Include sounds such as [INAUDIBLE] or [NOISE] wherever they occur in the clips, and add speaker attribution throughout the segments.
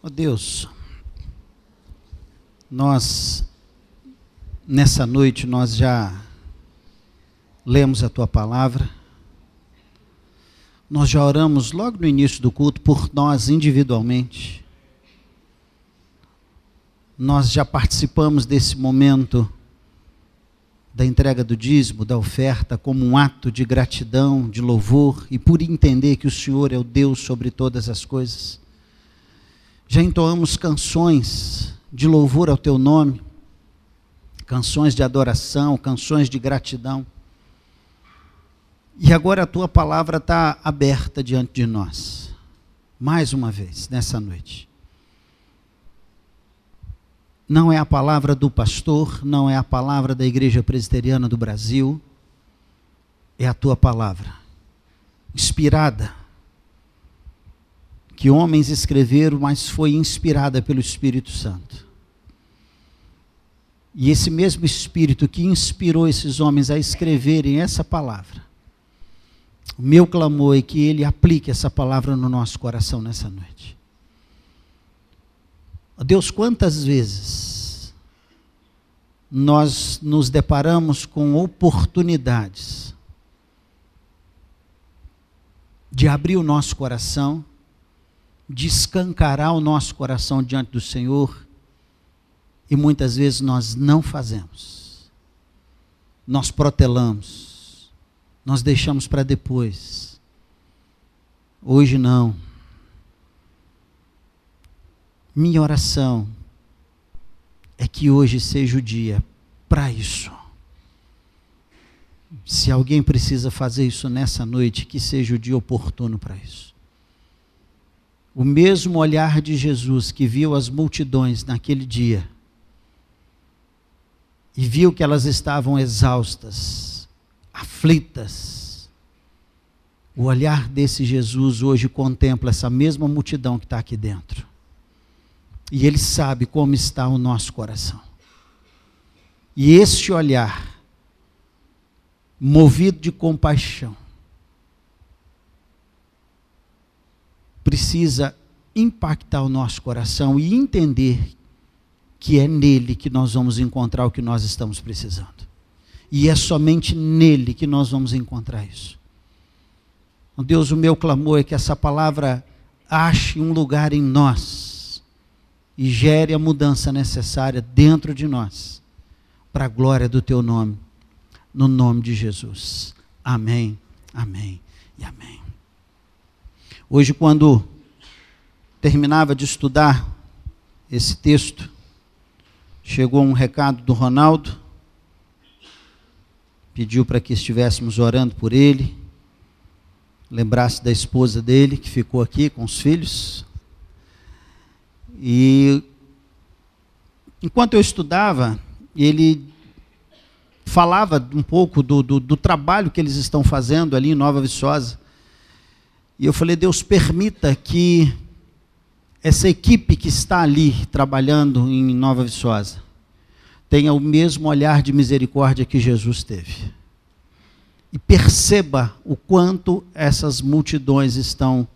Speaker 1: Oh Deus, nós, nessa noite, nós já lemos a tua palavra, nós já oramos logo no início do culto por nós individualmente, nós já participamos desse momento da entrega do dízimo, da oferta, como um ato de gratidão, de louvor e por entender que o Senhor é o Deus sobre todas as coisas. Já entoamos canções de louvor ao Teu nome, canções de adoração, canções de gratidão. E agora a Tua palavra está aberta diante de nós, mais uma vez, nessa noite não é a palavra do pastor, não é a palavra da Igreja Presbiteriana do Brasil, é a tua palavra, inspirada, que homens escreveram, mas foi inspirada pelo Espírito Santo. E esse mesmo Espírito que inspirou esses homens a escreverem essa palavra, o meu clamor é que ele aplique essa palavra no nosso coração nessa noite. Deus, quantas vezes nós nos deparamos com oportunidades de abrir o nosso coração, de escancarar o nosso coração diante do Senhor, e muitas vezes nós não fazemos. Nós protelamos, nós deixamos para depois. Hoje não. Minha oração é que hoje seja o dia para isso. Se alguém precisa fazer isso nessa noite, que seja o dia oportuno para isso. O mesmo olhar de Jesus que viu as multidões naquele dia e viu que elas estavam exaustas, aflitas. O olhar desse Jesus hoje contempla essa mesma multidão que está aqui dentro. E Ele sabe como está o nosso coração. E este olhar, movido de compaixão, precisa impactar o nosso coração e entender que é nele que nós vamos encontrar o que nós estamos precisando. E é somente nele que nós vamos encontrar isso. Deus, o meu clamor é que essa palavra ache um lugar em nós e gere a mudança necessária dentro de nós, para a glória do teu nome, no nome de Jesus. Amém, amém e amém. Hoje, quando terminava de estudar esse texto, chegou um recado do Ronaldo, pediu para que estivéssemos orando por ele, lembrasse da esposa dele que ficou aqui com os filhos, e enquanto eu estudava, ele falava um pouco do, do, do, trabalho que eles estão fazendo ali em Nova Viçosa. E eu falei, Deus, permita que essa equipe que está ali trabalhando em Nova Viçosa tenha o mesmo olhar de misericórdia que Jesus teve. E perceba o quanto essas multidões estão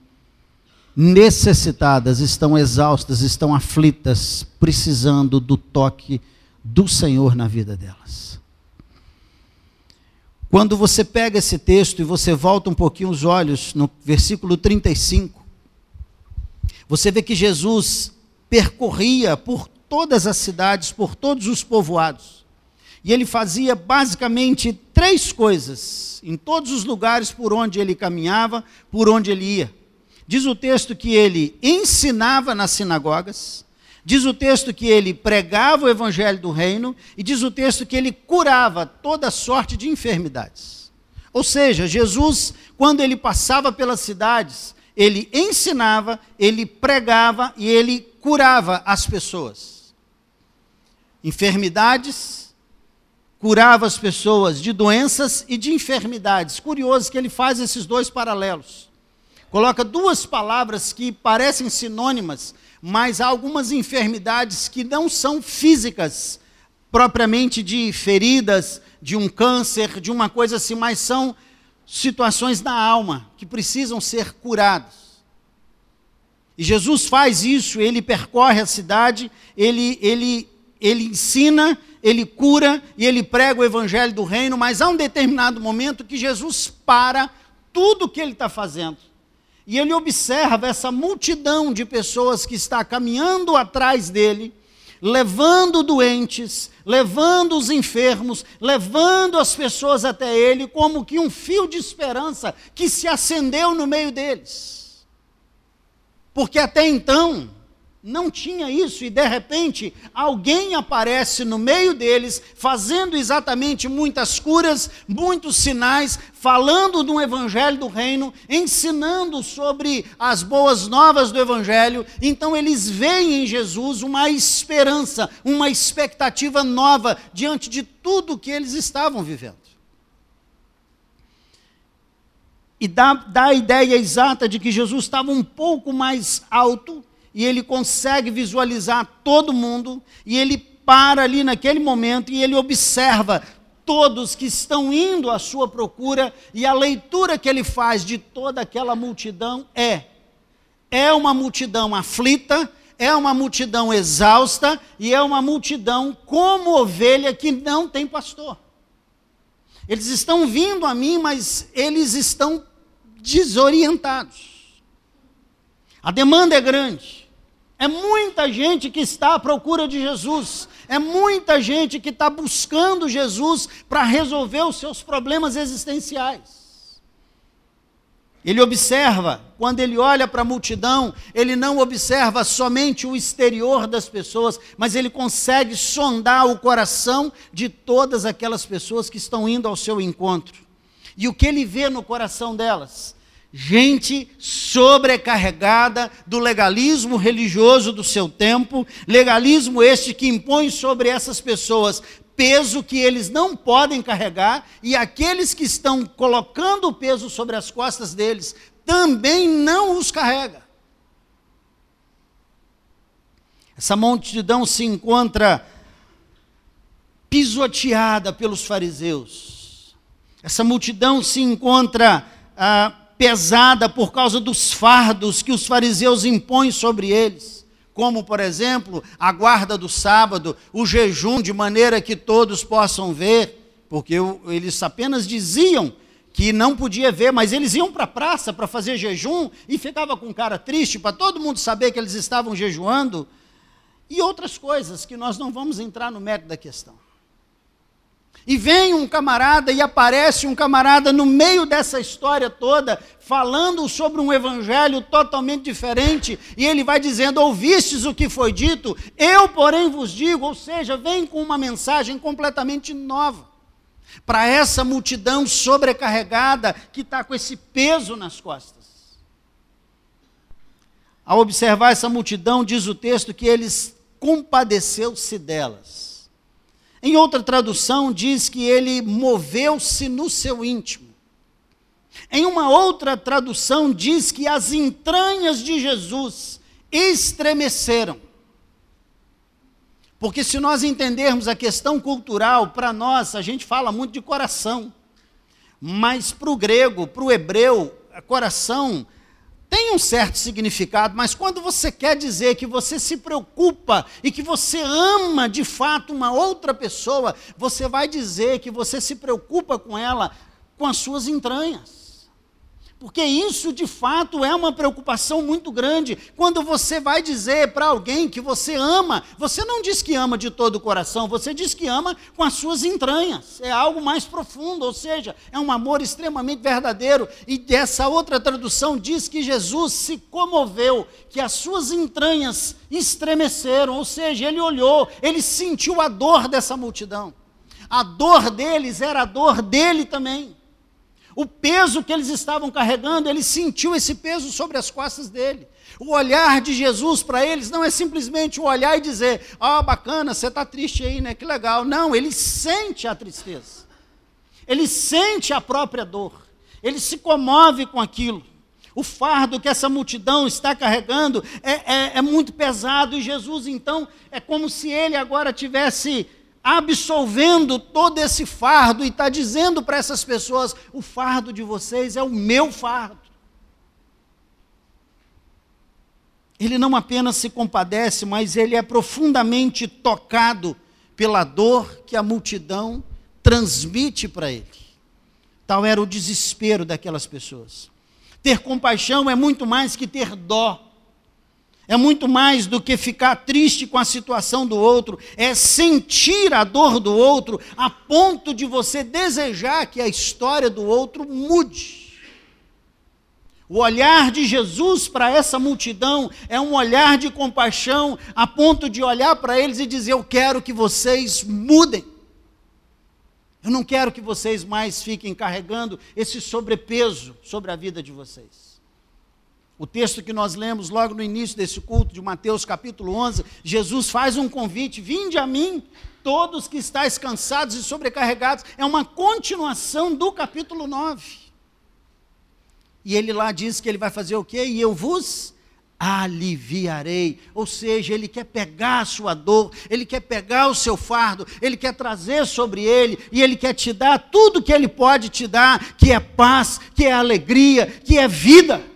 Speaker 1: necessitadas, estão exaustas, estão aflitas, precisando do toque do Senhor na vida delas. Quando você pega esse texto e você volta um pouquinho os olhos no versículo 35, você vê que Jesus percorria por todas as cidades, por todos os povoados. E ele fazia basicamente três coisas em todos os lugares por onde ele caminhava, por onde ele ia. Diz o texto que ele ensinava nas sinagogas, diz o texto que ele pregava o evangelho do reino, e diz o texto que ele curava toda sorte de enfermidades. Ou seja, Jesus, quando ele passava pelas cidades, ele ensinava, ele pregava e ele curava as pessoas. Enfermidades, curava as pessoas de doenças e de enfermidades. Curioso que ele faz esses dois paralelos coloca duas palavras que parecem sinônimas, mas há algumas enfermidades que não são físicas, propriamente de feridas, de um câncer, de uma coisa assim, mas são situações da alma que precisam ser curadas. E Jesus faz isso, ele percorre a cidade, ele, ele, ele ensina, ele cura e ele prega o evangelho do reino, mas há um determinado momento que Jesus para tudo o que ele está fazendo. E ele observa essa multidão de pessoas que está caminhando atrás dele, levando doentes, levando os enfermos, levando as pessoas até ele, como que um fio de esperança que se acendeu no meio deles. Porque até então, não tinha isso e de repente alguém aparece no meio deles, fazendo exatamente muitas curas, muitos sinais, falando do evangelho do reino, ensinando sobre as boas novas do evangelho. Então eles veem em Jesus uma esperança, uma expectativa nova diante de tudo que eles estavam vivendo. E dá, dá a ideia exata de que Jesus estava um pouco mais alto e ele consegue visualizar todo mundo, e ele para ali naquele momento e ele observa todos que estão indo à sua procura, e a leitura que ele faz de toda aquela multidão é: é uma multidão aflita, é uma multidão exausta, e é uma multidão como ovelha que não tem pastor. Eles estão vindo a mim, mas eles estão desorientados. A demanda é grande. É muita gente que está à procura de Jesus. É muita gente que está buscando Jesus para resolver os seus problemas existenciais. Ele observa, quando ele olha para a multidão, ele não observa somente o exterior das pessoas, mas ele consegue sondar o coração de todas aquelas pessoas que estão indo ao seu encontro. E o que ele vê no coração delas? Gente sobrecarregada do legalismo religioso do seu tempo, legalismo este que impõe sobre essas pessoas peso que eles não podem carregar, e aqueles que estão colocando o peso sobre as costas deles também não os carrega. Essa multidão se encontra pisoteada pelos fariseus. Essa multidão se encontra ah, pesada por causa dos fardos que os fariseus impõem sobre eles, como, por exemplo, a guarda do sábado, o jejum, de maneira que todos possam ver, porque eles apenas diziam que não podia ver, mas eles iam para a praça para fazer jejum e ficava com cara triste para todo mundo saber que eles estavam jejuando, e outras coisas que nós não vamos entrar no mérito da questão. E vem um camarada e aparece um camarada no meio dessa história toda, falando sobre um evangelho totalmente diferente, e ele vai dizendo: Ouvistes o que foi dito, eu, porém, vos digo. Ou seja, vem com uma mensagem completamente nova para essa multidão sobrecarregada que está com esse peso nas costas. Ao observar essa multidão, diz o texto que eles compadeceu-se delas. Em outra tradução, diz que ele moveu-se no seu íntimo. Em uma outra tradução, diz que as entranhas de Jesus estremeceram. Porque se nós entendermos a questão cultural, para nós, a gente fala muito de coração. Mas para o grego, para o hebreu, coração tem um certo significado, mas quando você quer dizer que você se preocupa e que você ama de fato uma outra pessoa, você vai dizer que você se preocupa com ela com as suas entranhas porque isso de fato é uma preocupação muito grande. Quando você vai dizer para alguém que você ama, você não diz que ama de todo o coração, você diz que ama com as suas entranhas. É algo mais profundo, ou seja, é um amor extremamente verdadeiro. E dessa outra tradução diz que Jesus se comoveu, que as suas entranhas estremeceram, ou seja, ele olhou, ele sentiu a dor dessa multidão. A dor deles era a dor dele também. O peso que eles estavam carregando, ele sentiu esse peso sobre as costas dele. O olhar de Jesus para eles não é simplesmente o olhar e dizer: Ah, oh, bacana, você está triste aí, né? Que legal. Não, ele sente a tristeza. Ele sente a própria dor. Ele se comove com aquilo. O fardo que essa multidão está carregando é, é, é muito pesado, e Jesus, então, é como se ele agora tivesse absolvendo todo esse fardo e está dizendo para essas pessoas: o fardo de vocês é o meu fardo. ele não apenas se compadece, mas ele é profundamente tocado pela dor que a multidão transmite para ele. Tal era o desespero daquelas pessoas. Ter compaixão é muito mais que ter dó. É muito mais do que ficar triste com a situação do outro, é sentir a dor do outro a ponto de você desejar que a história do outro mude. O olhar de Jesus para essa multidão é um olhar de compaixão, a ponto de olhar para eles e dizer: Eu quero que vocês mudem. Eu não quero que vocês mais fiquem carregando esse sobrepeso sobre a vida de vocês. O texto que nós lemos logo no início desse culto, de Mateus capítulo 11, Jesus faz um convite: Vinde a mim, todos que estáis cansados e sobrecarregados. É uma continuação do capítulo 9. E ele lá diz que ele vai fazer o quê? E eu vos aliviarei. Ou seja, ele quer pegar a sua dor, ele quer pegar o seu fardo, ele quer trazer sobre ele e ele quer te dar tudo que ele pode te dar, que é paz, que é alegria, que é vida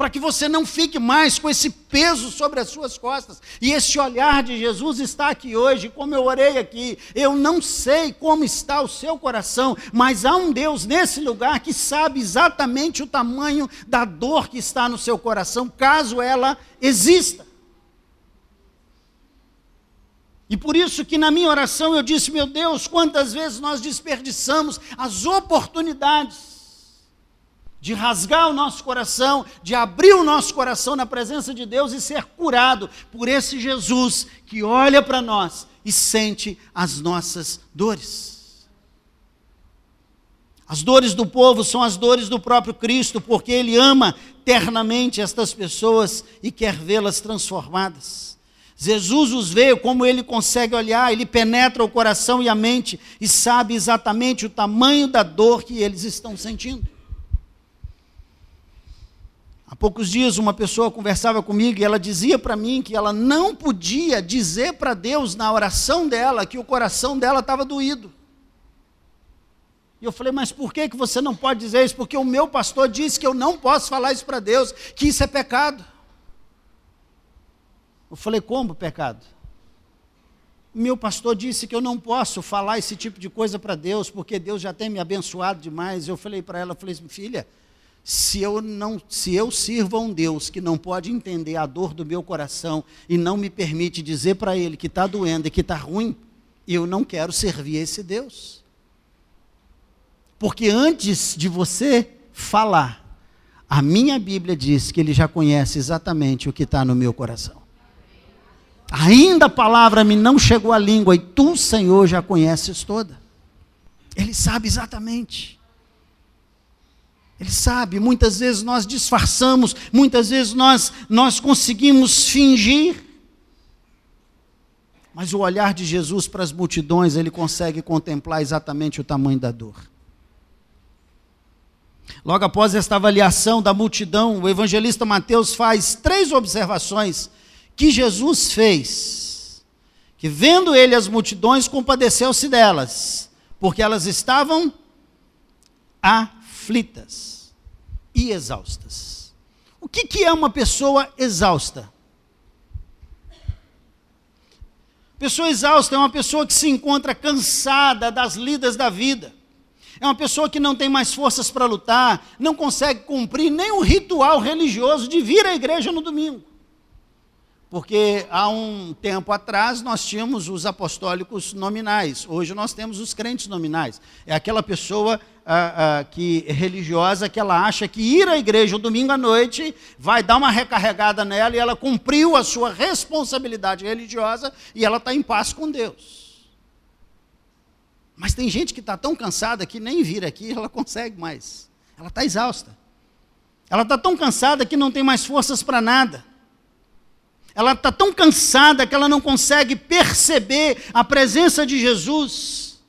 Speaker 1: para que você não fique mais com esse peso sobre as suas costas. E esse olhar de Jesus está aqui hoje, como eu orei aqui. Eu não sei como está o seu coração, mas há um Deus nesse lugar que sabe exatamente o tamanho da dor que está no seu coração, caso ela exista. E por isso que na minha oração eu disse, meu Deus, quantas vezes nós desperdiçamos as oportunidades de rasgar o nosso coração, de abrir o nosso coração na presença de Deus e ser curado por esse Jesus que olha para nós e sente as nossas dores. As dores do povo são as dores do próprio Cristo, porque Ele ama ternamente estas pessoas e quer vê-las transformadas. Jesus os vê como ele consegue olhar, ele penetra o coração e a mente e sabe exatamente o tamanho da dor que eles estão sentindo. Há poucos dias uma pessoa conversava comigo e ela dizia para mim que ela não podia dizer para Deus na oração dela que o coração dela estava doído. E eu falei, mas por que, que você não pode dizer isso? Porque o meu pastor disse que eu não posso falar isso para Deus, que isso é pecado. Eu falei, como pecado? Meu pastor disse que eu não posso falar esse tipo de coisa para Deus, porque Deus já tem me abençoado demais. Eu falei para ela, eu falei, filha, se eu não, se eu sirvo a um Deus que não pode entender a dor do meu coração e não me permite dizer para ele que está doendo e que está ruim, eu não quero servir a esse Deus. Porque antes de você falar, a minha Bíblia diz que ele já conhece exatamente o que está no meu coração. Ainda a palavra me não chegou à língua e tu, Senhor, já conheces toda. Ele sabe exatamente. Ele sabe, muitas vezes nós disfarçamos, muitas vezes nós, nós conseguimos fingir. Mas o olhar de Jesus para as multidões, ele consegue contemplar exatamente o tamanho da dor. Logo após esta avaliação da multidão, o evangelista Mateus faz três observações que Jesus fez. Que vendo ele as multidões, compadeceu-se delas, porque elas estavam aflitas e exaustas. O que, que é uma pessoa exausta? Pessoa exausta é uma pessoa que se encontra cansada das lidas da vida. É uma pessoa que não tem mais forças para lutar, não consegue cumprir nem o ritual religioso de vir à igreja no domingo. Porque há um tempo atrás nós tínhamos os apostólicos nominais, hoje nós temos os crentes nominais. É aquela pessoa ah, ah, que é religiosa que ela acha que ir à igreja domingo à noite vai dar uma recarregada nela e ela cumpriu a sua responsabilidade religiosa e ela está em paz com Deus. Mas tem gente que está tão cansada que nem vir aqui ela consegue mais. Ela está exausta. Ela está tão cansada que não tem mais forças para nada. Ela está tão cansada que ela não consegue perceber a presença de Jesus.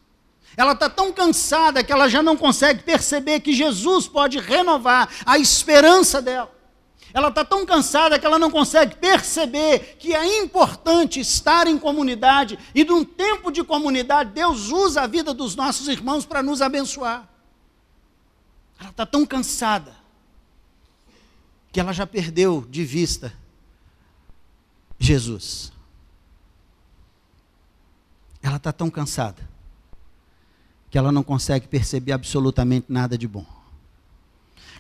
Speaker 1: Ela está tão cansada que ela já não consegue perceber que Jesus pode renovar a esperança dela. Ela está tão cansada que ela não consegue perceber que é importante estar em comunidade e, num tempo de comunidade, Deus usa a vida dos nossos irmãos para nos abençoar. Ela está tão cansada que ela já perdeu de vista Jesus. Ela está tão cansada que ela não consegue perceber absolutamente nada de bom.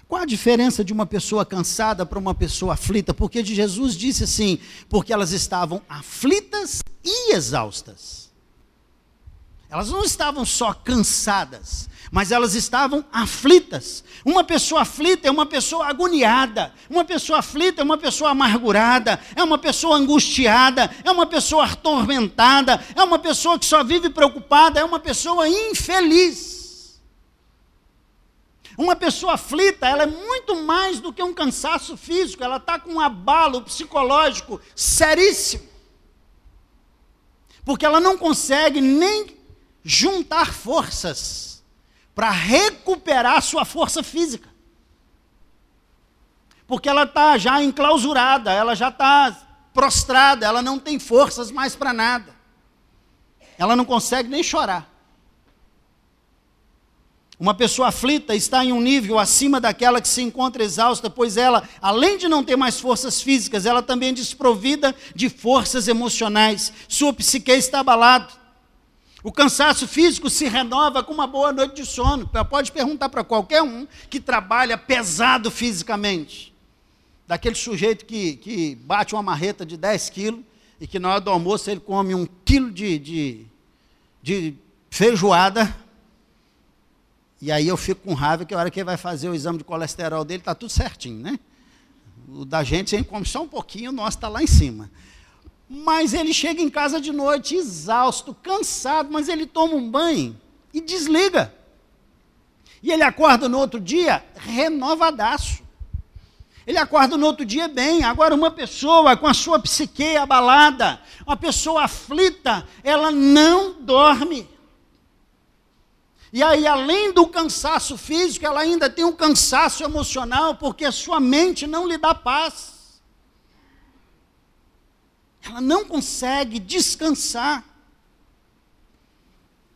Speaker 1: Qual a diferença de uma pessoa cansada para uma pessoa aflita? Porque Jesus disse assim: porque elas estavam aflitas e exaustas. Elas não estavam só cansadas, mas elas estavam aflitas. Uma pessoa aflita é uma pessoa agoniada. Uma pessoa aflita é uma pessoa amargurada, é uma pessoa angustiada, é uma pessoa atormentada, é uma pessoa que só vive preocupada, é uma pessoa infeliz. Uma pessoa aflita, ela é muito mais do que um cansaço físico, ela está com um abalo psicológico seríssimo. Porque ela não consegue nem juntar forças para recuperar sua força física. Porque ela está já enclausurada, ela já está prostrada, ela não tem forças mais para nada. Ela não consegue nem chorar. Uma pessoa aflita está em um nível acima daquela que se encontra exausta, pois ela, além de não ter mais forças físicas, ela também é desprovida de forças emocionais. Sua psique está abalada. O cansaço físico se renova com uma boa noite de sono. Pode perguntar para qualquer um que trabalha pesado fisicamente. Daquele sujeito que, que bate uma marreta de 10 quilos e que na hora do almoço ele come um quilo de, de, de feijoada. E aí eu fico com raiva que a hora que ele vai fazer o exame de colesterol dele está tudo certinho, né? O da gente, a gente come só um pouquinho, o nosso está lá em cima. Mas ele chega em casa de noite exausto, cansado, mas ele toma um banho e desliga. E ele acorda no outro dia renovadaço. Ele acorda no outro dia bem. Agora, uma pessoa com a sua psique abalada, uma pessoa aflita, ela não dorme. E aí, além do cansaço físico, ela ainda tem um cansaço emocional, porque sua mente não lhe dá paz. Ela não consegue descansar.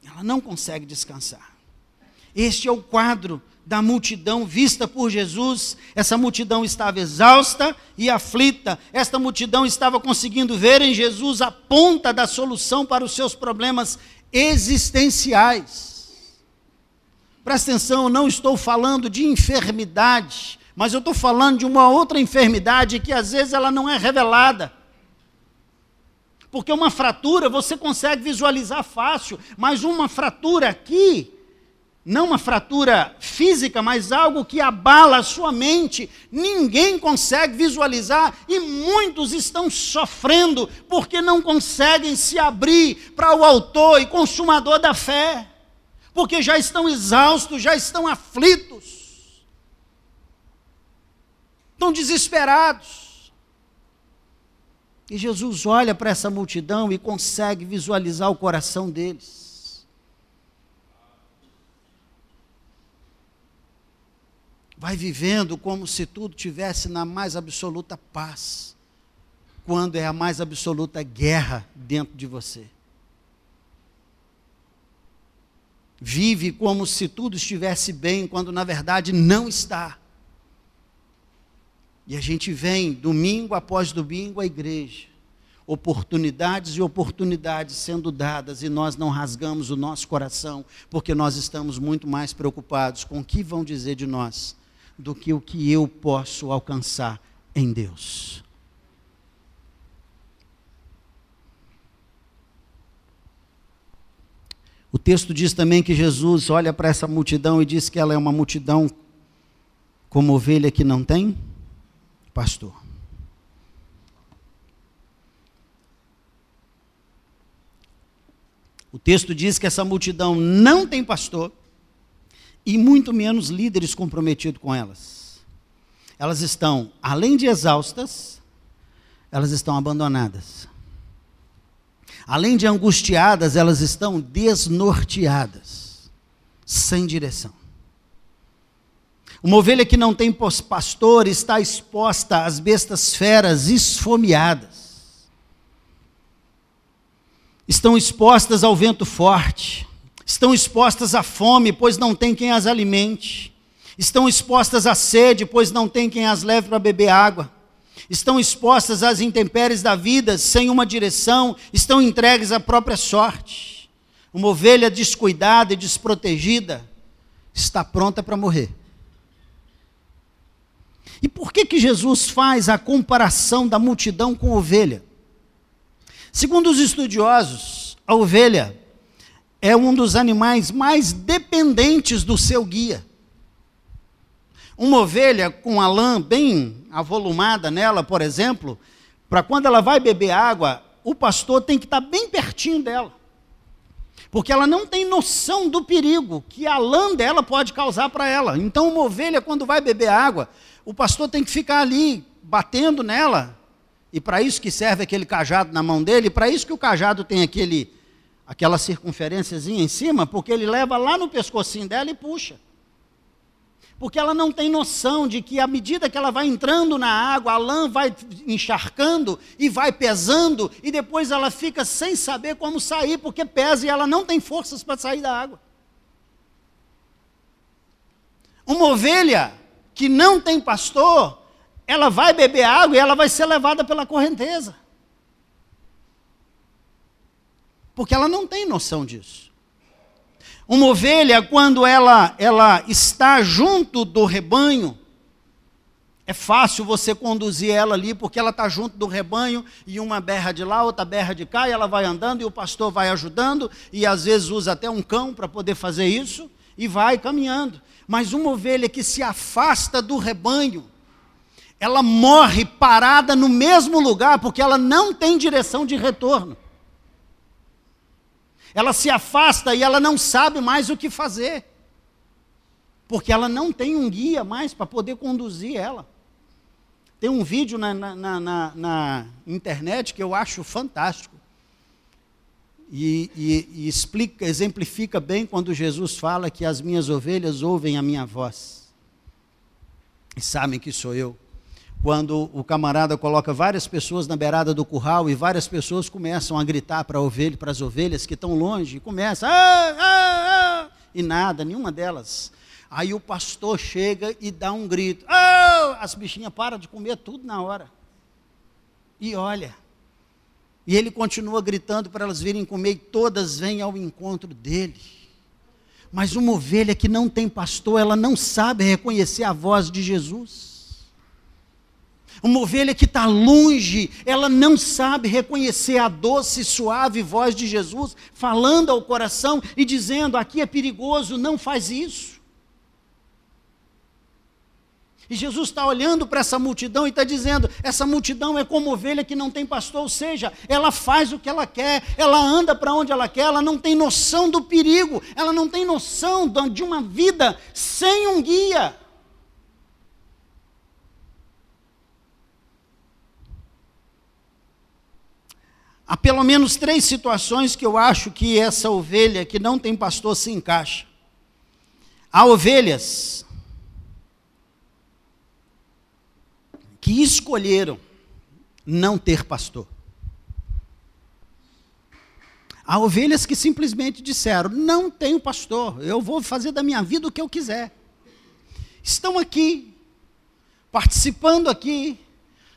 Speaker 1: Ela não consegue descansar. Este é o quadro da multidão vista por Jesus. Essa multidão estava exausta e aflita. Esta multidão estava conseguindo ver em Jesus a ponta da solução para os seus problemas existenciais. Presta atenção, eu não estou falando de enfermidade, mas eu estou falando de uma outra enfermidade que às vezes ela não é revelada. Porque uma fratura você consegue visualizar fácil, mas uma fratura aqui, não uma fratura física, mas algo que abala a sua mente, ninguém consegue visualizar e muitos estão sofrendo porque não conseguem se abrir para o autor e consumador da fé, porque já estão exaustos, já estão aflitos, estão desesperados. E Jesus olha para essa multidão e consegue visualizar o coração deles. Vai vivendo como se tudo tivesse na mais absoluta paz, quando é a mais absoluta guerra dentro de você. Vive como se tudo estivesse bem, quando na verdade não está. E a gente vem domingo após domingo à igreja, oportunidades e oportunidades sendo dadas, e nós não rasgamos o nosso coração, porque nós estamos muito mais preocupados com o que vão dizer de nós do que o que eu posso alcançar em Deus. O texto diz também que Jesus olha para essa multidão e diz que ela é uma multidão como ovelha que não tem pastor. O texto diz que essa multidão não tem pastor e muito menos líderes comprometidos com elas. Elas estão, além de exaustas, elas estão abandonadas. Além de angustiadas, elas estão desnorteadas, sem direção. Uma ovelha que não tem pastor está exposta às bestas feras esfomeadas. Estão expostas ao vento forte. Estão expostas à fome, pois não tem quem as alimente. Estão expostas à sede, pois não tem quem as leve para beber água. estão expostas às intempéries da vida, sem uma direção, estão entregues à própria sorte. Uma ovelha descuidada e desprotegida está pronta para morrer. E por que que Jesus faz a comparação da multidão com ovelha? Segundo os estudiosos, a ovelha é um dos animais mais dependentes do seu guia. Uma ovelha com a lã bem avolumada nela, por exemplo, para quando ela vai beber água, o pastor tem que estar bem pertinho dela. Porque ela não tem noção do perigo que a lã dela pode causar para ela. Então, uma ovelha, quando vai beber água, o pastor tem que ficar ali, batendo nela. E para isso que serve aquele cajado na mão dele, para isso que o cajado tem aquele, aquela circunferênciazinha em cima, porque ele leva lá no pescocinho dela e puxa. Porque ela não tem noção de que à medida que ela vai entrando na água, a lã vai encharcando e vai pesando, e depois ela fica sem saber como sair, porque pesa e ela não tem forças para sair da água. Uma ovelha que não tem pastor, ela vai beber água e ela vai ser levada pela correnteza. Porque ela não tem noção disso. Uma ovelha, quando ela, ela está junto do rebanho, é fácil você conduzir ela ali, porque ela está junto do rebanho, e uma berra de lá, outra berra de cá, e ela vai andando, e o pastor vai ajudando, e às vezes usa até um cão para poder fazer isso, e vai caminhando. Mas uma ovelha que se afasta do rebanho, ela morre parada no mesmo lugar, porque ela não tem direção de retorno ela se afasta e ela não sabe mais o que fazer. Porque ela não tem um guia mais para poder conduzir ela. Tem um vídeo na, na, na, na, internet que eu acho fantástico. E, e, e explica, exemplifica bem quando Jesus fala que as minhas ovelhas ouvem a minha voz. E sabem que sou eu quando o camarada coloca várias pessoas na beirada do curral e várias pessoas começam a gritar para ovelha, para as ovelhas que estão longe, e começa, ah, ah, ah, e nada, nenhuma delas. Aí o pastor chega e dá um grito, ah, as bichinhas param de comer tudo na hora. E olha, e ele continua gritando para elas virem comer e todas vêm ao encontro dele. Mas uma ovelha que não tem pastor, ela não sabe reconhecer a voz de Jesus. Uma ovelha que está longe, ela não sabe reconhecer a doce e suave voz de Jesus falando ao coração e dizendo: aqui é perigoso, não faz isso. E Jesus está olhando para essa multidão e está dizendo: essa multidão é como ovelha que não tem pastor, ou seja, ela faz o que ela quer, ela anda para onde ela quer, ela não tem noção do perigo, ela não tem noção de uma vida sem um guia. Há pelo menos três situações que eu acho que essa ovelha que não tem pastor se encaixa. Há ovelhas que escolheram não ter pastor. Há ovelhas que simplesmente disseram: não tenho pastor, eu vou fazer da minha vida o que eu quiser. Estão aqui, participando aqui,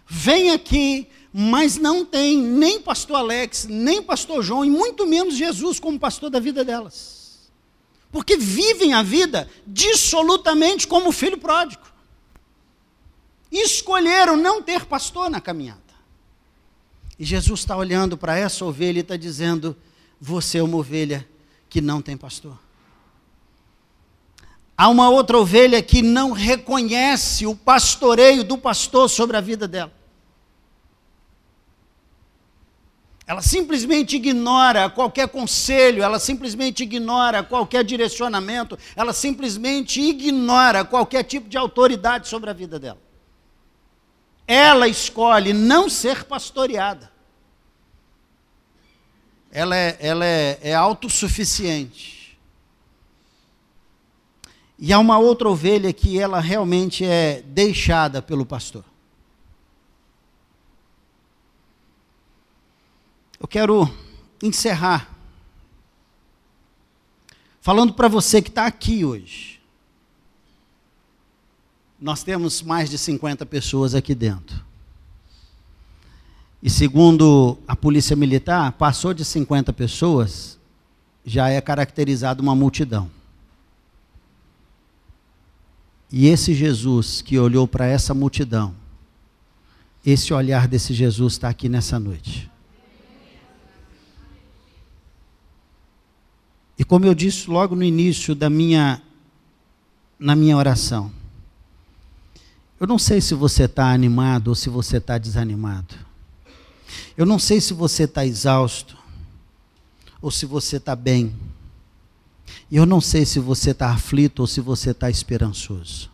Speaker 1: vem aqui, mas não tem nem pastor Alex, nem pastor João, e muito menos Jesus como pastor da vida delas. Porque vivem a vida dissolutamente como filho pródigo. Escolheram não ter pastor na caminhada. E Jesus está olhando para essa ovelha e está dizendo: Você é uma ovelha que não tem pastor. Há uma outra ovelha que não reconhece o pastoreio do pastor sobre a vida dela. Ela simplesmente ignora qualquer conselho, ela simplesmente ignora qualquer direcionamento, ela simplesmente ignora qualquer tipo de autoridade sobre a vida dela. Ela escolhe não ser pastoreada. Ela é, ela é, é autossuficiente. E há uma outra ovelha que ela realmente é deixada pelo pastor. Eu quero encerrar falando para você que está aqui hoje. Nós temos mais de 50 pessoas aqui dentro. E segundo a polícia militar, passou de 50 pessoas, já é caracterizado uma multidão. E esse Jesus que olhou para essa multidão, esse olhar desse Jesus está aqui nessa noite. E como eu disse logo no início da minha na minha oração, eu não sei se você está animado ou se você está desanimado. Eu não sei se você está exausto ou se você está bem. E eu não sei se você está aflito ou se você está esperançoso.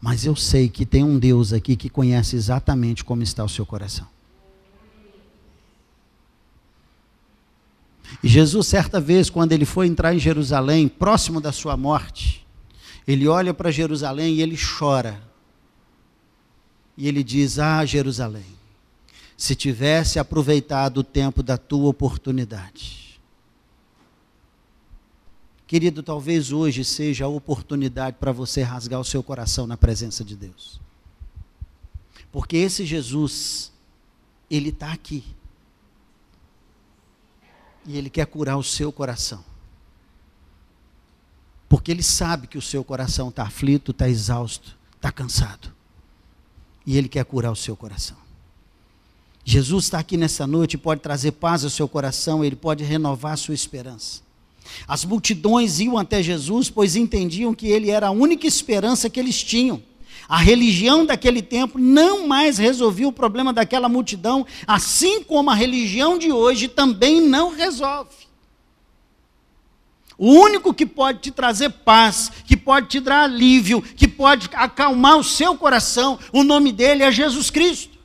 Speaker 1: Mas eu sei que tem um Deus aqui que conhece exatamente como está o seu coração. E Jesus, certa vez, quando ele foi entrar em Jerusalém, próximo da sua morte, ele olha para Jerusalém e ele chora. E ele diz: Ah, Jerusalém, se tivesse aproveitado o tempo da tua oportunidade. Querido, talvez hoje seja a oportunidade para você rasgar o seu coração na presença de Deus. Porque esse Jesus, ele está aqui. E ele quer curar o seu coração. Porque ele sabe que o seu coração está aflito, está exausto, está cansado. E ele quer curar o seu coração. Jesus está aqui nessa noite pode trazer paz ao seu coração, ele pode renovar a sua esperança. As multidões iam até Jesus, pois entendiam que ele era a única esperança que eles tinham. A religião daquele tempo não mais resolvia o problema daquela multidão, assim como a religião de hoje também não resolve. O único que pode te trazer paz, que pode te dar alívio, que pode acalmar o seu coração, o nome dele é Jesus Cristo.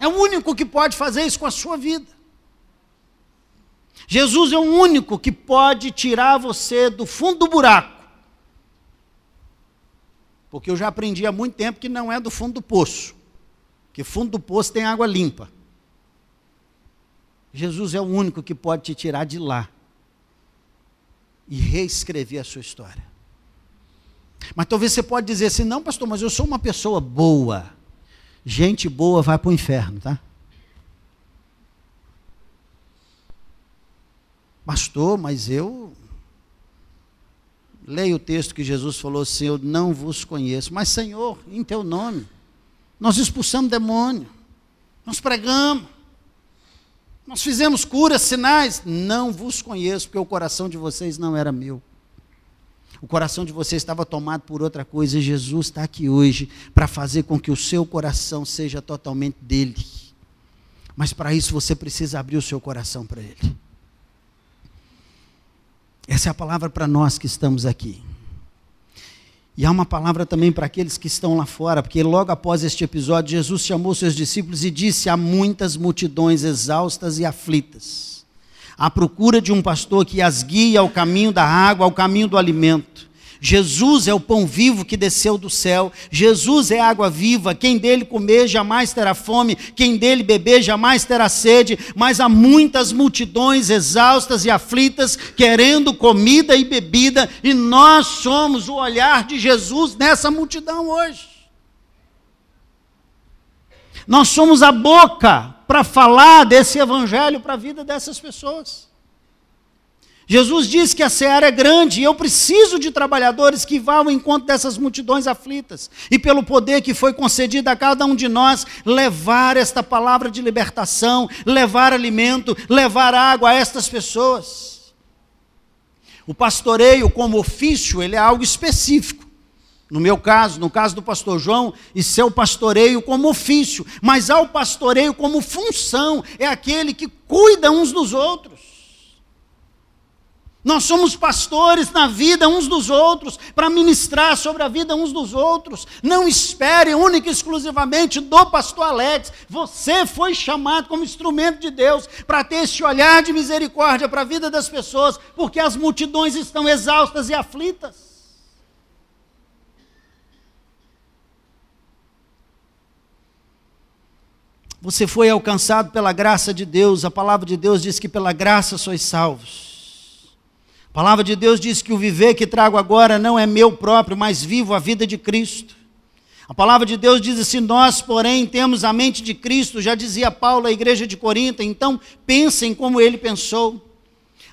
Speaker 1: É o único que pode fazer isso com a sua vida. Jesus é o único que pode tirar você do fundo do buraco. Porque eu já aprendi há muito tempo que não é do fundo do poço. Que fundo do poço tem água limpa. Jesus é o único que pode te tirar de lá e reescrever a sua história. Mas talvez você pode dizer assim, não, pastor, mas eu sou uma pessoa boa. Gente boa vai para o inferno, tá? Pastor, mas eu leio o texto que Jesus falou assim: Eu não vos conheço. Mas, Senhor, em teu nome, nós expulsamos demônio, nós pregamos, nós fizemos curas, sinais. Não vos conheço, porque o coração de vocês não era meu. O coração de você estava tomado por outra coisa e Jesus está aqui hoje para fazer com que o seu coração seja totalmente dele. Mas para isso você precisa abrir o seu coração para ele. Essa é a palavra para nós que estamos aqui. E há uma palavra também para aqueles que estão lá fora, porque logo após este episódio, Jesus chamou seus discípulos e disse: Há muitas multidões exaustas e aflitas à procura de um pastor que as guie ao caminho da água, ao caminho do alimento. Jesus é o pão vivo que desceu do céu. Jesus é água viva. Quem dele comer jamais terá fome. Quem dele beber jamais terá sede. Mas há muitas multidões exaustas e aflitas querendo comida e bebida. E nós somos o olhar de Jesus nessa multidão hoje. Nós somos a boca para falar desse evangelho para a vida dessas pessoas. Jesus diz que a seara é grande e eu preciso de trabalhadores que vá ao encontro dessas multidões aflitas. E pelo poder que foi concedido a cada um de nós, levar esta palavra de libertação, levar alimento, levar água a estas pessoas. O pastoreio como ofício, ele é algo específico. No meu caso, no caso do pastor João, é o pastoreio como ofício, mas há o pastoreio como função, é aquele que cuida uns dos outros. Nós somos pastores na vida uns dos outros, para ministrar sobre a vida uns dos outros. Não espere única e exclusivamente do pastor Alex. Você foi chamado como instrumento de Deus para ter esse olhar de misericórdia para a vida das pessoas, porque as multidões estão exaustas e aflitas. Você foi alcançado pela graça de Deus. A palavra de Deus diz que pela graça sois salvos. A palavra de Deus diz que o viver que trago agora não é meu próprio, mas vivo a vida de Cristo. A palavra de Deus diz assim: Nós, porém, temos a mente de Cristo, já dizia Paulo à igreja de Corinto, então pensem como ele pensou.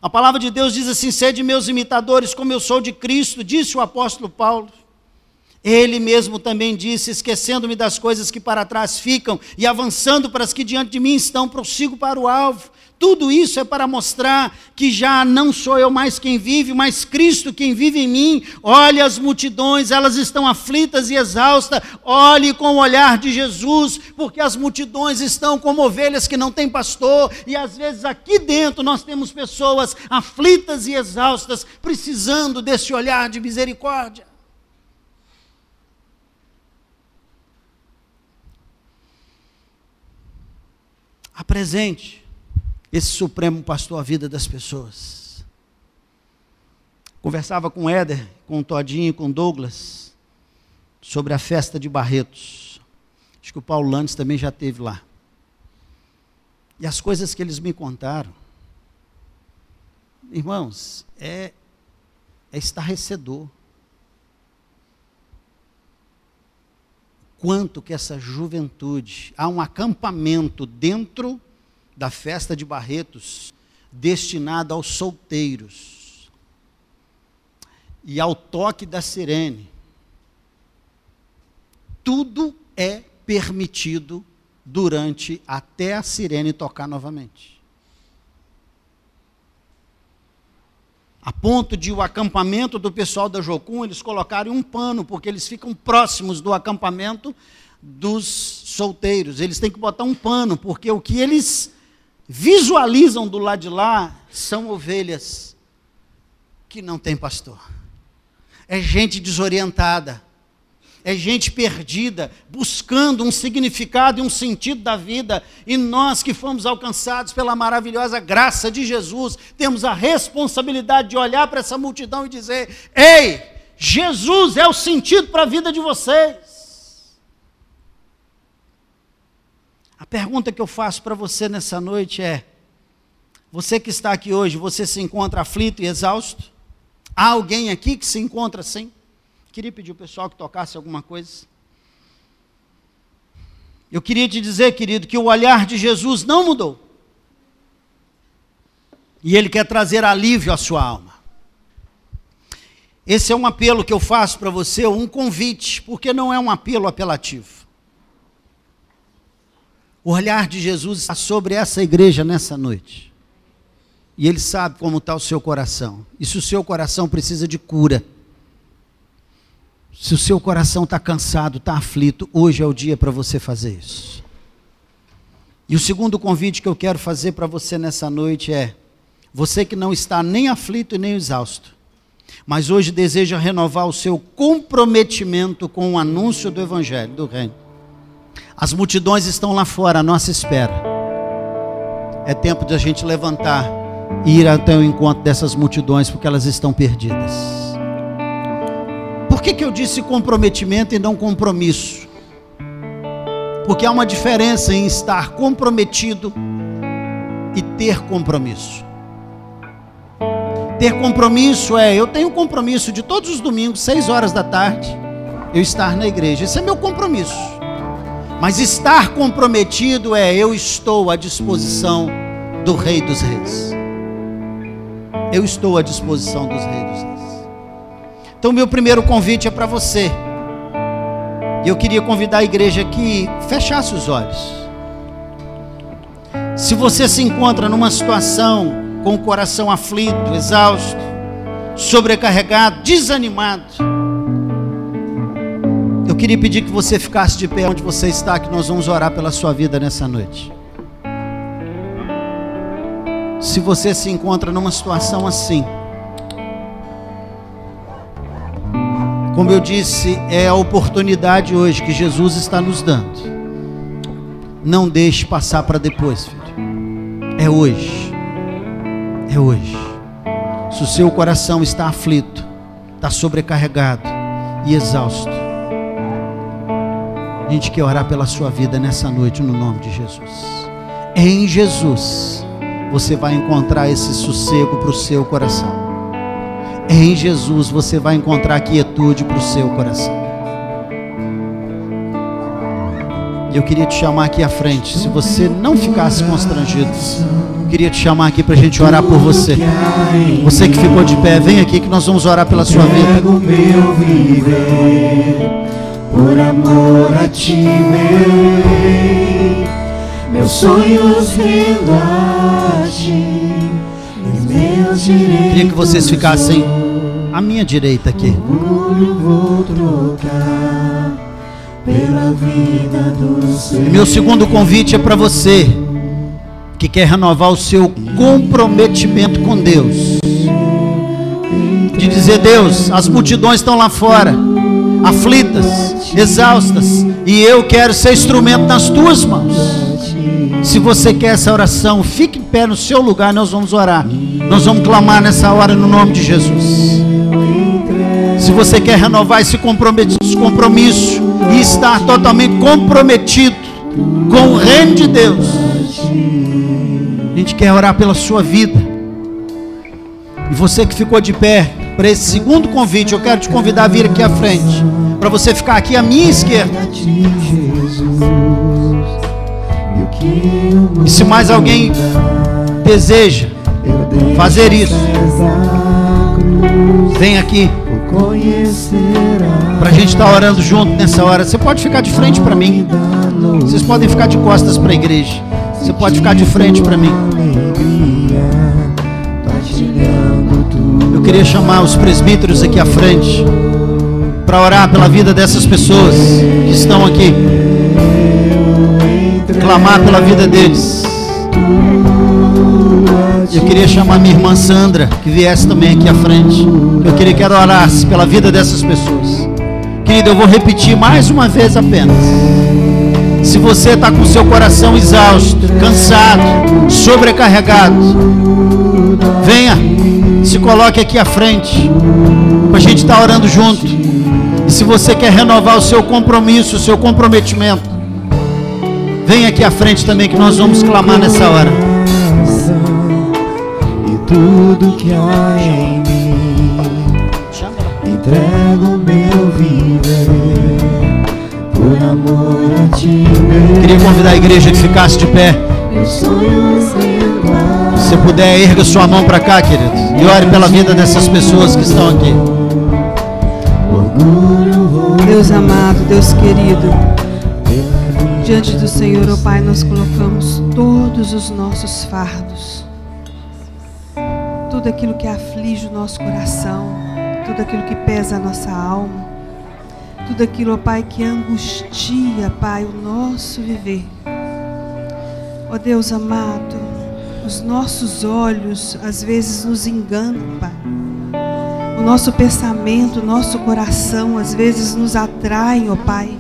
Speaker 1: A palavra de Deus diz assim: Sede meus imitadores, como eu sou de Cristo, disse o apóstolo Paulo. Ele mesmo também disse: Esquecendo-me das coisas que para trás ficam e avançando para as que diante de mim estão, prossigo para o alvo. Tudo isso é para mostrar que já não sou eu mais quem vive, mas Cristo quem vive em mim. Olhe as multidões, elas estão aflitas e exaustas. Olhe com o olhar de Jesus, porque as multidões estão como ovelhas que não têm pastor, e às vezes aqui dentro nós temos pessoas aflitas e exaustas, precisando desse olhar de misericórdia. Apresente esse supremo pastor a vida das pessoas. Conversava com Éder, com Todinho com Douglas sobre a festa de Barretos. Acho que o Paulo Landes também já teve lá. E as coisas que eles me contaram, irmãos, é, é estarrecedor. Quanto que essa juventude, há um acampamento dentro da festa de Barretos, destinada aos solteiros. E ao toque da sirene. Tudo é permitido durante até a sirene tocar novamente. A ponto de o acampamento do pessoal da Jocum, eles colocarem um pano, porque eles ficam próximos do acampamento dos solteiros. Eles têm que botar um pano, porque o que eles visualizam do lado de lá são ovelhas que não têm pastor. É gente desorientada. É gente perdida, buscando um significado e um sentido da vida. E nós que fomos alcançados pela maravilhosa graça de Jesus, temos a responsabilidade de olhar para essa multidão e dizer: Ei, Jesus é o sentido para a vida de vocês. A pergunta que eu faço para você nessa noite é: você que está aqui hoje, você se encontra aflito e exausto? Há alguém aqui que se encontra assim? Queria pedir o pessoal que tocasse alguma coisa. Eu queria te dizer, querido, que o olhar de Jesus não mudou. E Ele quer trazer alívio à sua alma. Esse é um apelo que eu faço para você, um convite, porque não é um apelo apelativo. O olhar de Jesus está sobre essa igreja nessa noite. E Ele sabe como está o seu coração. E se o seu coração precisa de cura, se o seu coração está cansado, está aflito, hoje é o dia para você fazer isso. E o segundo convite que eu quero fazer para você nessa noite é: você que não está nem aflito e nem exausto, mas hoje deseja renovar o seu comprometimento com o anúncio do Evangelho, do Reino as multidões estão lá fora à nossa espera. É tempo de a gente levantar e ir até o encontro dessas multidões, porque elas estão perdidas. Por que, que eu disse comprometimento e não compromisso? Porque há uma diferença em estar comprometido e ter compromisso. Ter compromisso é, eu tenho compromisso de todos os domingos, seis horas da tarde, eu estar na igreja. Esse é meu compromisso. Mas estar comprometido é eu estou à disposição do Rei dos Reis. Eu estou à disposição dos Reis dos Reis. Então, meu primeiro convite é para você. E eu queria convidar a igreja que fechasse os olhos. Se você se encontra numa situação com o coração aflito, exausto, sobrecarregado, desanimado, queria pedir que você ficasse de pé onde você está, que nós vamos orar pela sua vida nessa noite. Se você se encontra numa situação assim, como eu disse, é a oportunidade hoje que Jesus está nos dando. Não deixe passar para depois, filho. É hoje. É hoje. Se o seu coração está aflito, está sobrecarregado e exausto, gente quer orar pela sua vida nessa noite, no nome de Jesus. Em Jesus, você vai encontrar esse sossego para o seu coração. Em Jesus, você vai encontrar quietude para o seu coração. Eu queria te chamar aqui à frente. Se você não ficasse constrangido, eu queria te chamar aqui para a gente orar por você. Você que ficou de pé, vem aqui que nós vamos orar pela sua vida.
Speaker 2: Por amor a ti, meu rei. Meus sonhos ti. e meus direitos
Speaker 1: Queria que vocês ficassem à minha direita aqui.
Speaker 2: vou trocar pela vida do Senhor.
Speaker 1: meu segundo convite é para você que quer renovar o seu comprometimento com Deus. De dizer, Deus, as multidões estão lá fora, aflitas, exaustas, e eu quero ser instrumento nas tuas mãos. Se você quer essa oração, fique em pé no seu lugar, nós vamos orar. Nós vamos clamar nessa hora no nome de Jesus. Se você quer renovar esse compromisso e estar totalmente comprometido com o reino de Deus, a gente quer orar pela sua vida. E você que ficou de pé para esse segundo convite, eu quero te convidar a vir aqui à frente, para você ficar aqui à minha esquerda.
Speaker 2: E
Speaker 1: se mais alguém deseja fazer isso, vem aqui para a gente estar orando junto nessa hora. Você pode ficar de frente para mim. Vocês podem ficar de costas para a igreja. Você pode ficar de frente para mim. Queria chamar os presbíteros aqui à frente para orar pela vida dessas pessoas que estão aqui, clamar pela vida deles. Eu queria chamar minha irmã Sandra que viesse também aqui à frente. Eu queria que ela orasse pela vida dessas pessoas. Querido, eu vou repetir mais uma vez apenas. Se você está com seu coração exausto, cansado, sobrecarregado, venha, se coloque aqui à frente, a gente estar orando junto. E se você quer renovar o seu compromisso, o seu comprometimento, venha aqui à frente também que nós vamos clamar nessa hora.
Speaker 2: E tudo que há em mim, entrego meu viver por amor a ti,
Speaker 1: Queria convidar a igreja que ficasse de pé.
Speaker 2: meus sonhos.
Speaker 1: Se puder, erga sua mão para cá, querido, e ore pela vida dessas pessoas que estão aqui.
Speaker 3: Deus amado, Deus querido, diante do Senhor, ó Pai, nós colocamos todos os nossos fardos, tudo aquilo que aflige o nosso coração, tudo aquilo que pesa a nossa alma, tudo aquilo, ó Pai, que angustia, Pai, o nosso viver. Ó Deus amado, os nossos olhos às vezes nos enganam, Pai. O nosso pensamento, o nosso coração às vezes nos atraem, ó Pai,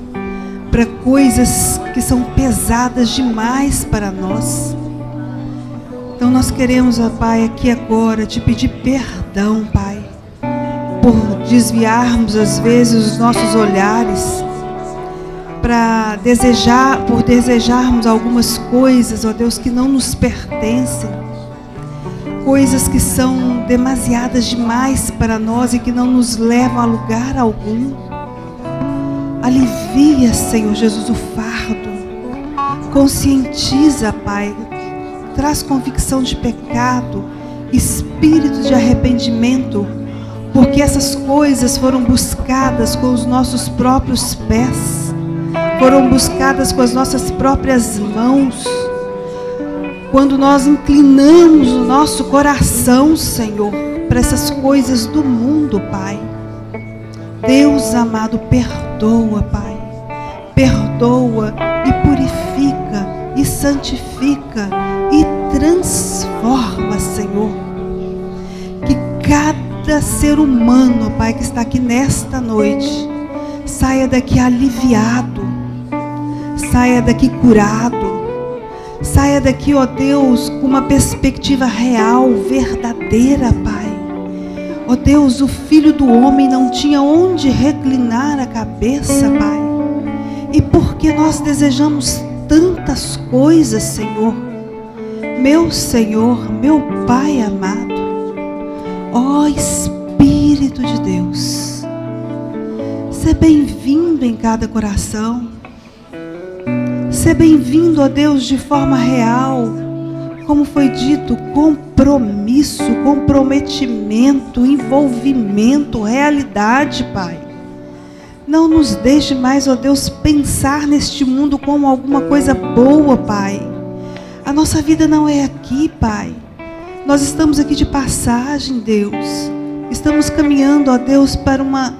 Speaker 3: para coisas que são pesadas demais para nós. Então nós queremos, ó Pai, aqui agora te pedir perdão, Pai, por desviarmos às vezes os nossos olhares para desejar, por desejarmos algumas coisas, ó Deus, que não nos pertencem coisas que são demasiadas demais para nós e que não nos levam a lugar algum. Alivia, Senhor Jesus, o fardo. Conscientiza, Pai. Traz convicção de pecado, espírito de arrependimento, porque essas coisas foram buscadas com os nossos próprios pés, foram buscadas com as nossas próprias mãos quando nós inclinamos o nosso coração, Senhor, para essas coisas do mundo, Pai. Deus amado, perdoa, Pai. Perdoa e purifica e santifica e transforma, Senhor. Que cada ser humano, Pai, que está aqui nesta noite, saia daqui aliviado, saia daqui curado Saia daqui, ó Deus, com uma perspectiva real, verdadeira, Pai. Ó Deus, o filho do homem não tinha onde reclinar a cabeça, Pai. E porque nós desejamos tantas coisas, Senhor, meu Senhor, meu Pai amado, ó Espírito de Deus, seja bem-vindo em cada coração. Ser bem-vindo, ó Deus, de forma real. Como foi dito, compromisso, comprometimento, envolvimento, realidade, Pai. Não nos deixe mais, ó Deus, pensar neste mundo como alguma coisa boa, Pai. A nossa vida não é aqui, Pai. Nós estamos aqui de passagem, Deus. Estamos caminhando, ó Deus, para uma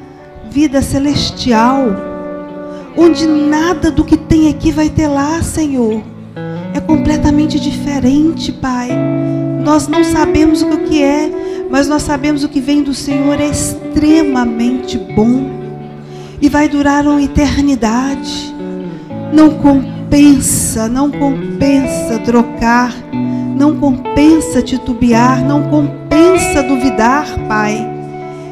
Speaker 3: vida celestial, onde nada do que tem aqui vai ter lá, Senhor. É completamente diferente, Pai. Nós não sabemos o que é, mas nós sabemos o que vem do Senhor é extremamente bom e vai durar uma eternidade. Não compensa, não compensa trocar, não compensa titubear, não compensa duvidar, Pai.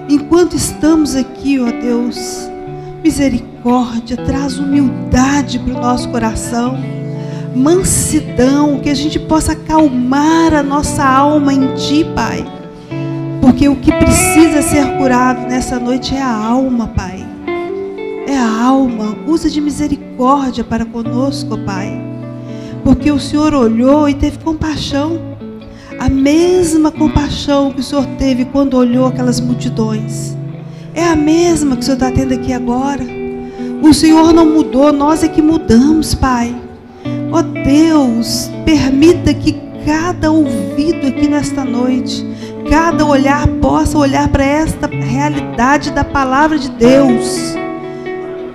Speaker 3: Enquanto estamos aqui, ó Deus, misericórdia, traz humildade para o nosso coração, mansidão, que a gente possa acalmar a nossa alma em Ti, Pai. Porque o que precisa ser curado nessa noite é a alma, Pai é a alma. Usa de misericórdia para conosco, Pai. Porque o Senhor olhou e teve compaixão. A mesma compaixão que o Senhor teve quando olhou aquelas multidões. É a mesma que o Senhor está tendo aqui agora. O Senhor não mudou, nós é que mudamos, Pai. Ó oh Deus, permita que cada ouvido aqui nesta noite, cada olhar possa olhar para esta realidade da palavra de Deus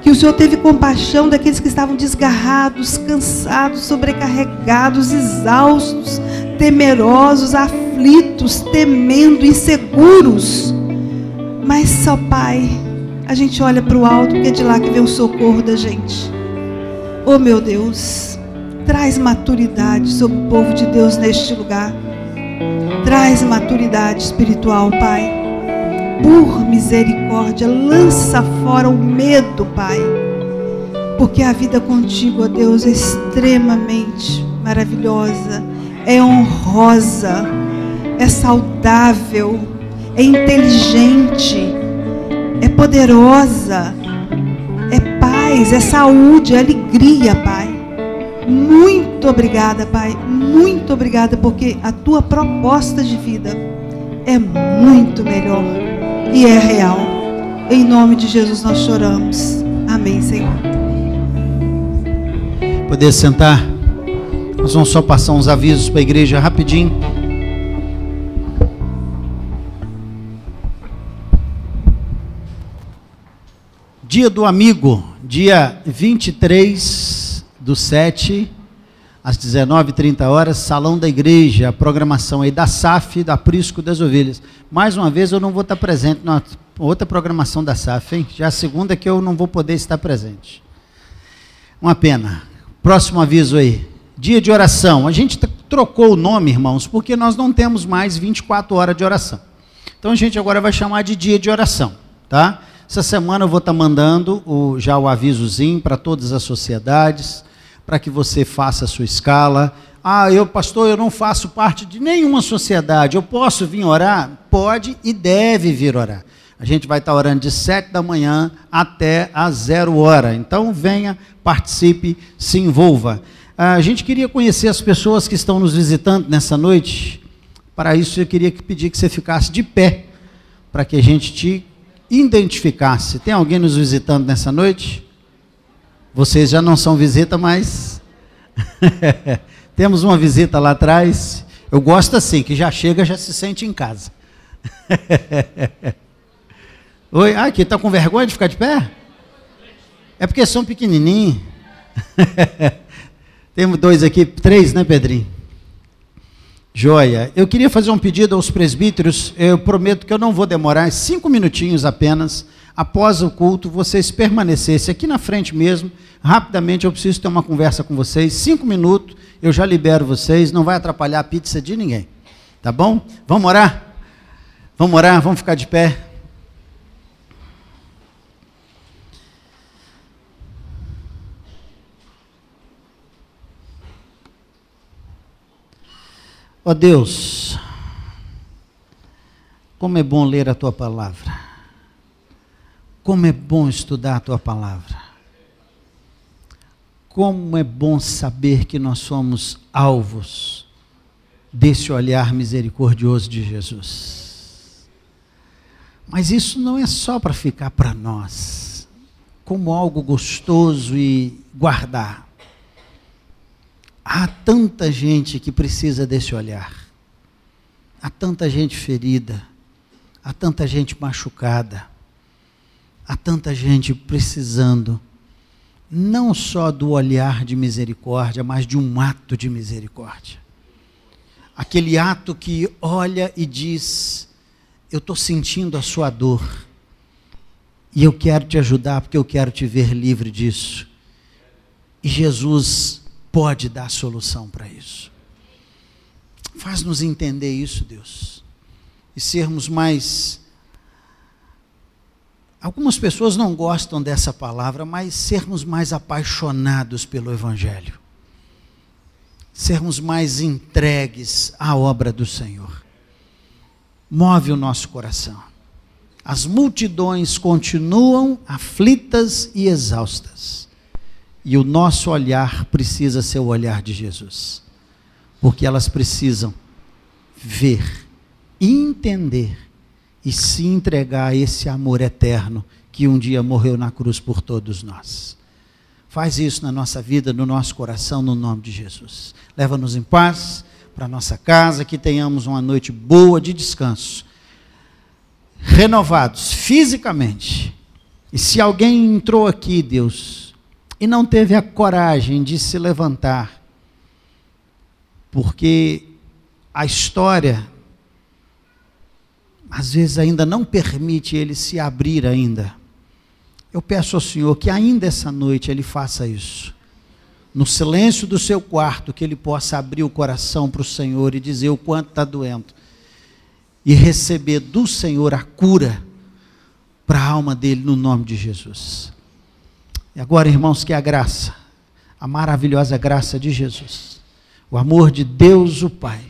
Speaker 3: que o Senhor teve compaixão daqueles que estavam desgarrados, cansados, sobrecarregados, exaustos, temerosos, aflitos, temendo, inseguros. Mas só, Pai, a gente olha para o alto, porque é de lá que vem o socorro da gente. Oh, meu Deus, traz maturidade sobre o povo de Deus neste lugar. Traz maturidade espiritual, Pai por misericórdia, lança fora o medo, Pai. Porque a vida contigo, ó Deus, é extremamente maravilhosa, é honrosa, é saudável, é inteligente, é poderosa, é paz, é saúde, é alegria, Pai. Muito obrigada, Pai. Muito obrigada, porque a tua proposta de vida é muito melhor e é real. Em nome de Jesus nós choramos. Amém, Senhor.
Speaker 1: Poder sentar. Nós vamos só passar uns avisos para a igreja rapidinho. Dia do Amigo, dia 23 do 7 às 19h30 horas, Salão da Igreja, a programação aí da SAF, da Prisco das Ovelhas. Mais uma vez eu não vou estar presente na outra programação da SAF, hein? Já a segunda que eu não vou poder estar presente. Uma pena. Próximo aviso aí. Dia de oração. A gente trocou o nome, irmãos, porque nós não temos mais 24 horas de oração. Então a gente agora vai chamar de dia de oração, tá? Essa semana eu vou estar mandando o, já o avisozinho para todas as sociedades para que você faça a sua escala. Ah, eu, pastor, eu não faço parte de nenhuma sociedade. Eu posso vir orar? Pode e deve vir orar. A gente vai estar orando de sete da manhã até a zero hora. Então venha, participe, se envolva. Ah, a gente queria conhecer as pessoas que estão nos visitando nessa noite. Para isso eu queria pedir que você ficasse de pé, para que a gente te identificasse. Tem alguém nos visitando nessa noite? Vocês já não são visita, mas [LAUGHS] temos uma visita lá atrás. Eu gosto assim, que já chega, já se sente em casa. [LAUGHS] Oi, ah, aqui está com vergonha de ficar de pé? É porque são pequenininhos. [LAUGHS] Temos dois aqui, três, né, Pedrinho? Joia. Eu queria fazer um pedido aos presbíteros. Eu prometo que eu não vou demorar cinco minutinhos apenas após o culto, vocês permanecessem aqui na frente mesmo. Rapidamente, eu preciso ter uma conversa com vocês. Cinco minutos, eu já libero vocês. Não vai atrapalhar a pizza de ninguém. Tá bom? Vamos orar? Vamos orar? Vamos ficar de pé? Ó oh Deus, como é bom ler a tua palavra. Como é bom estudar a tua palavra. Como é bom saber que nós somos alvos desse olhar misericordioso de Jesus. Mas isso não é só para ficar para nós, como algo gostoso e guardar. Há tanta gente que precisa desse olhar. Há tanta gente ferida. Há tanta gente machucada. Há tanta gente precisando não só do olhar de misericórdia, mas de um ato de misericórdia. Aquele ato que olha e diz: Eu estou sentindo a sua dor, e eu quero te ajudar porque eu quero te ver livre disso. E Jesus pode dar solução para isso. Faz-nos entender isso, Deus, e sermos mais. Algumas pessoas não gostam dessa palavra, mas sermos mais apaixonados pelo Evangelho, sermos mais entregues à obra do Senhor. Move o nosso coração. As multidões continuam aflitas e exaustas e o nosso olhar precisa ser o olhar de Jesus. Porque elas precisam ver, entender e se entregar a esse amor eterno que um dia morreu na cruz por todos nós. Faz isso na nossa vida, no nosso coração, no nome de Jesus. Leva-nos em paz para nossa casa, que tenhamos uma noite boa de descanso, renovados fisicamente. E se alguém entrou aqui, Deus, e não teve a coragem de se levantar, porque a história às vezes ainda não permite ele se abrir ainda. Eu peço ao Senhor que ainda essa noite ele faça isso. No silêncio do seu quarto, que ele possa abrir o coração para o Senhor e dizer o quanto está doendo. E receber do Senhor a cura para a alma dele no nome de Jesus. E agora, irmãos, que a graça, a maravilhosa graça de Jesus, o amor de Deus o Pai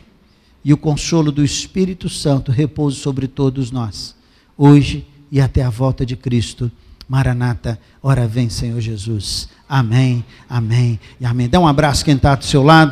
Speaker 1: e o consolo do Espírito Santo repouse sobre todos nós, hoje e até a volta de Cristo. Maranata, ora vem, Senhor Jesus. Amém, amém e amém. Dá um abraço quem está do seu lado.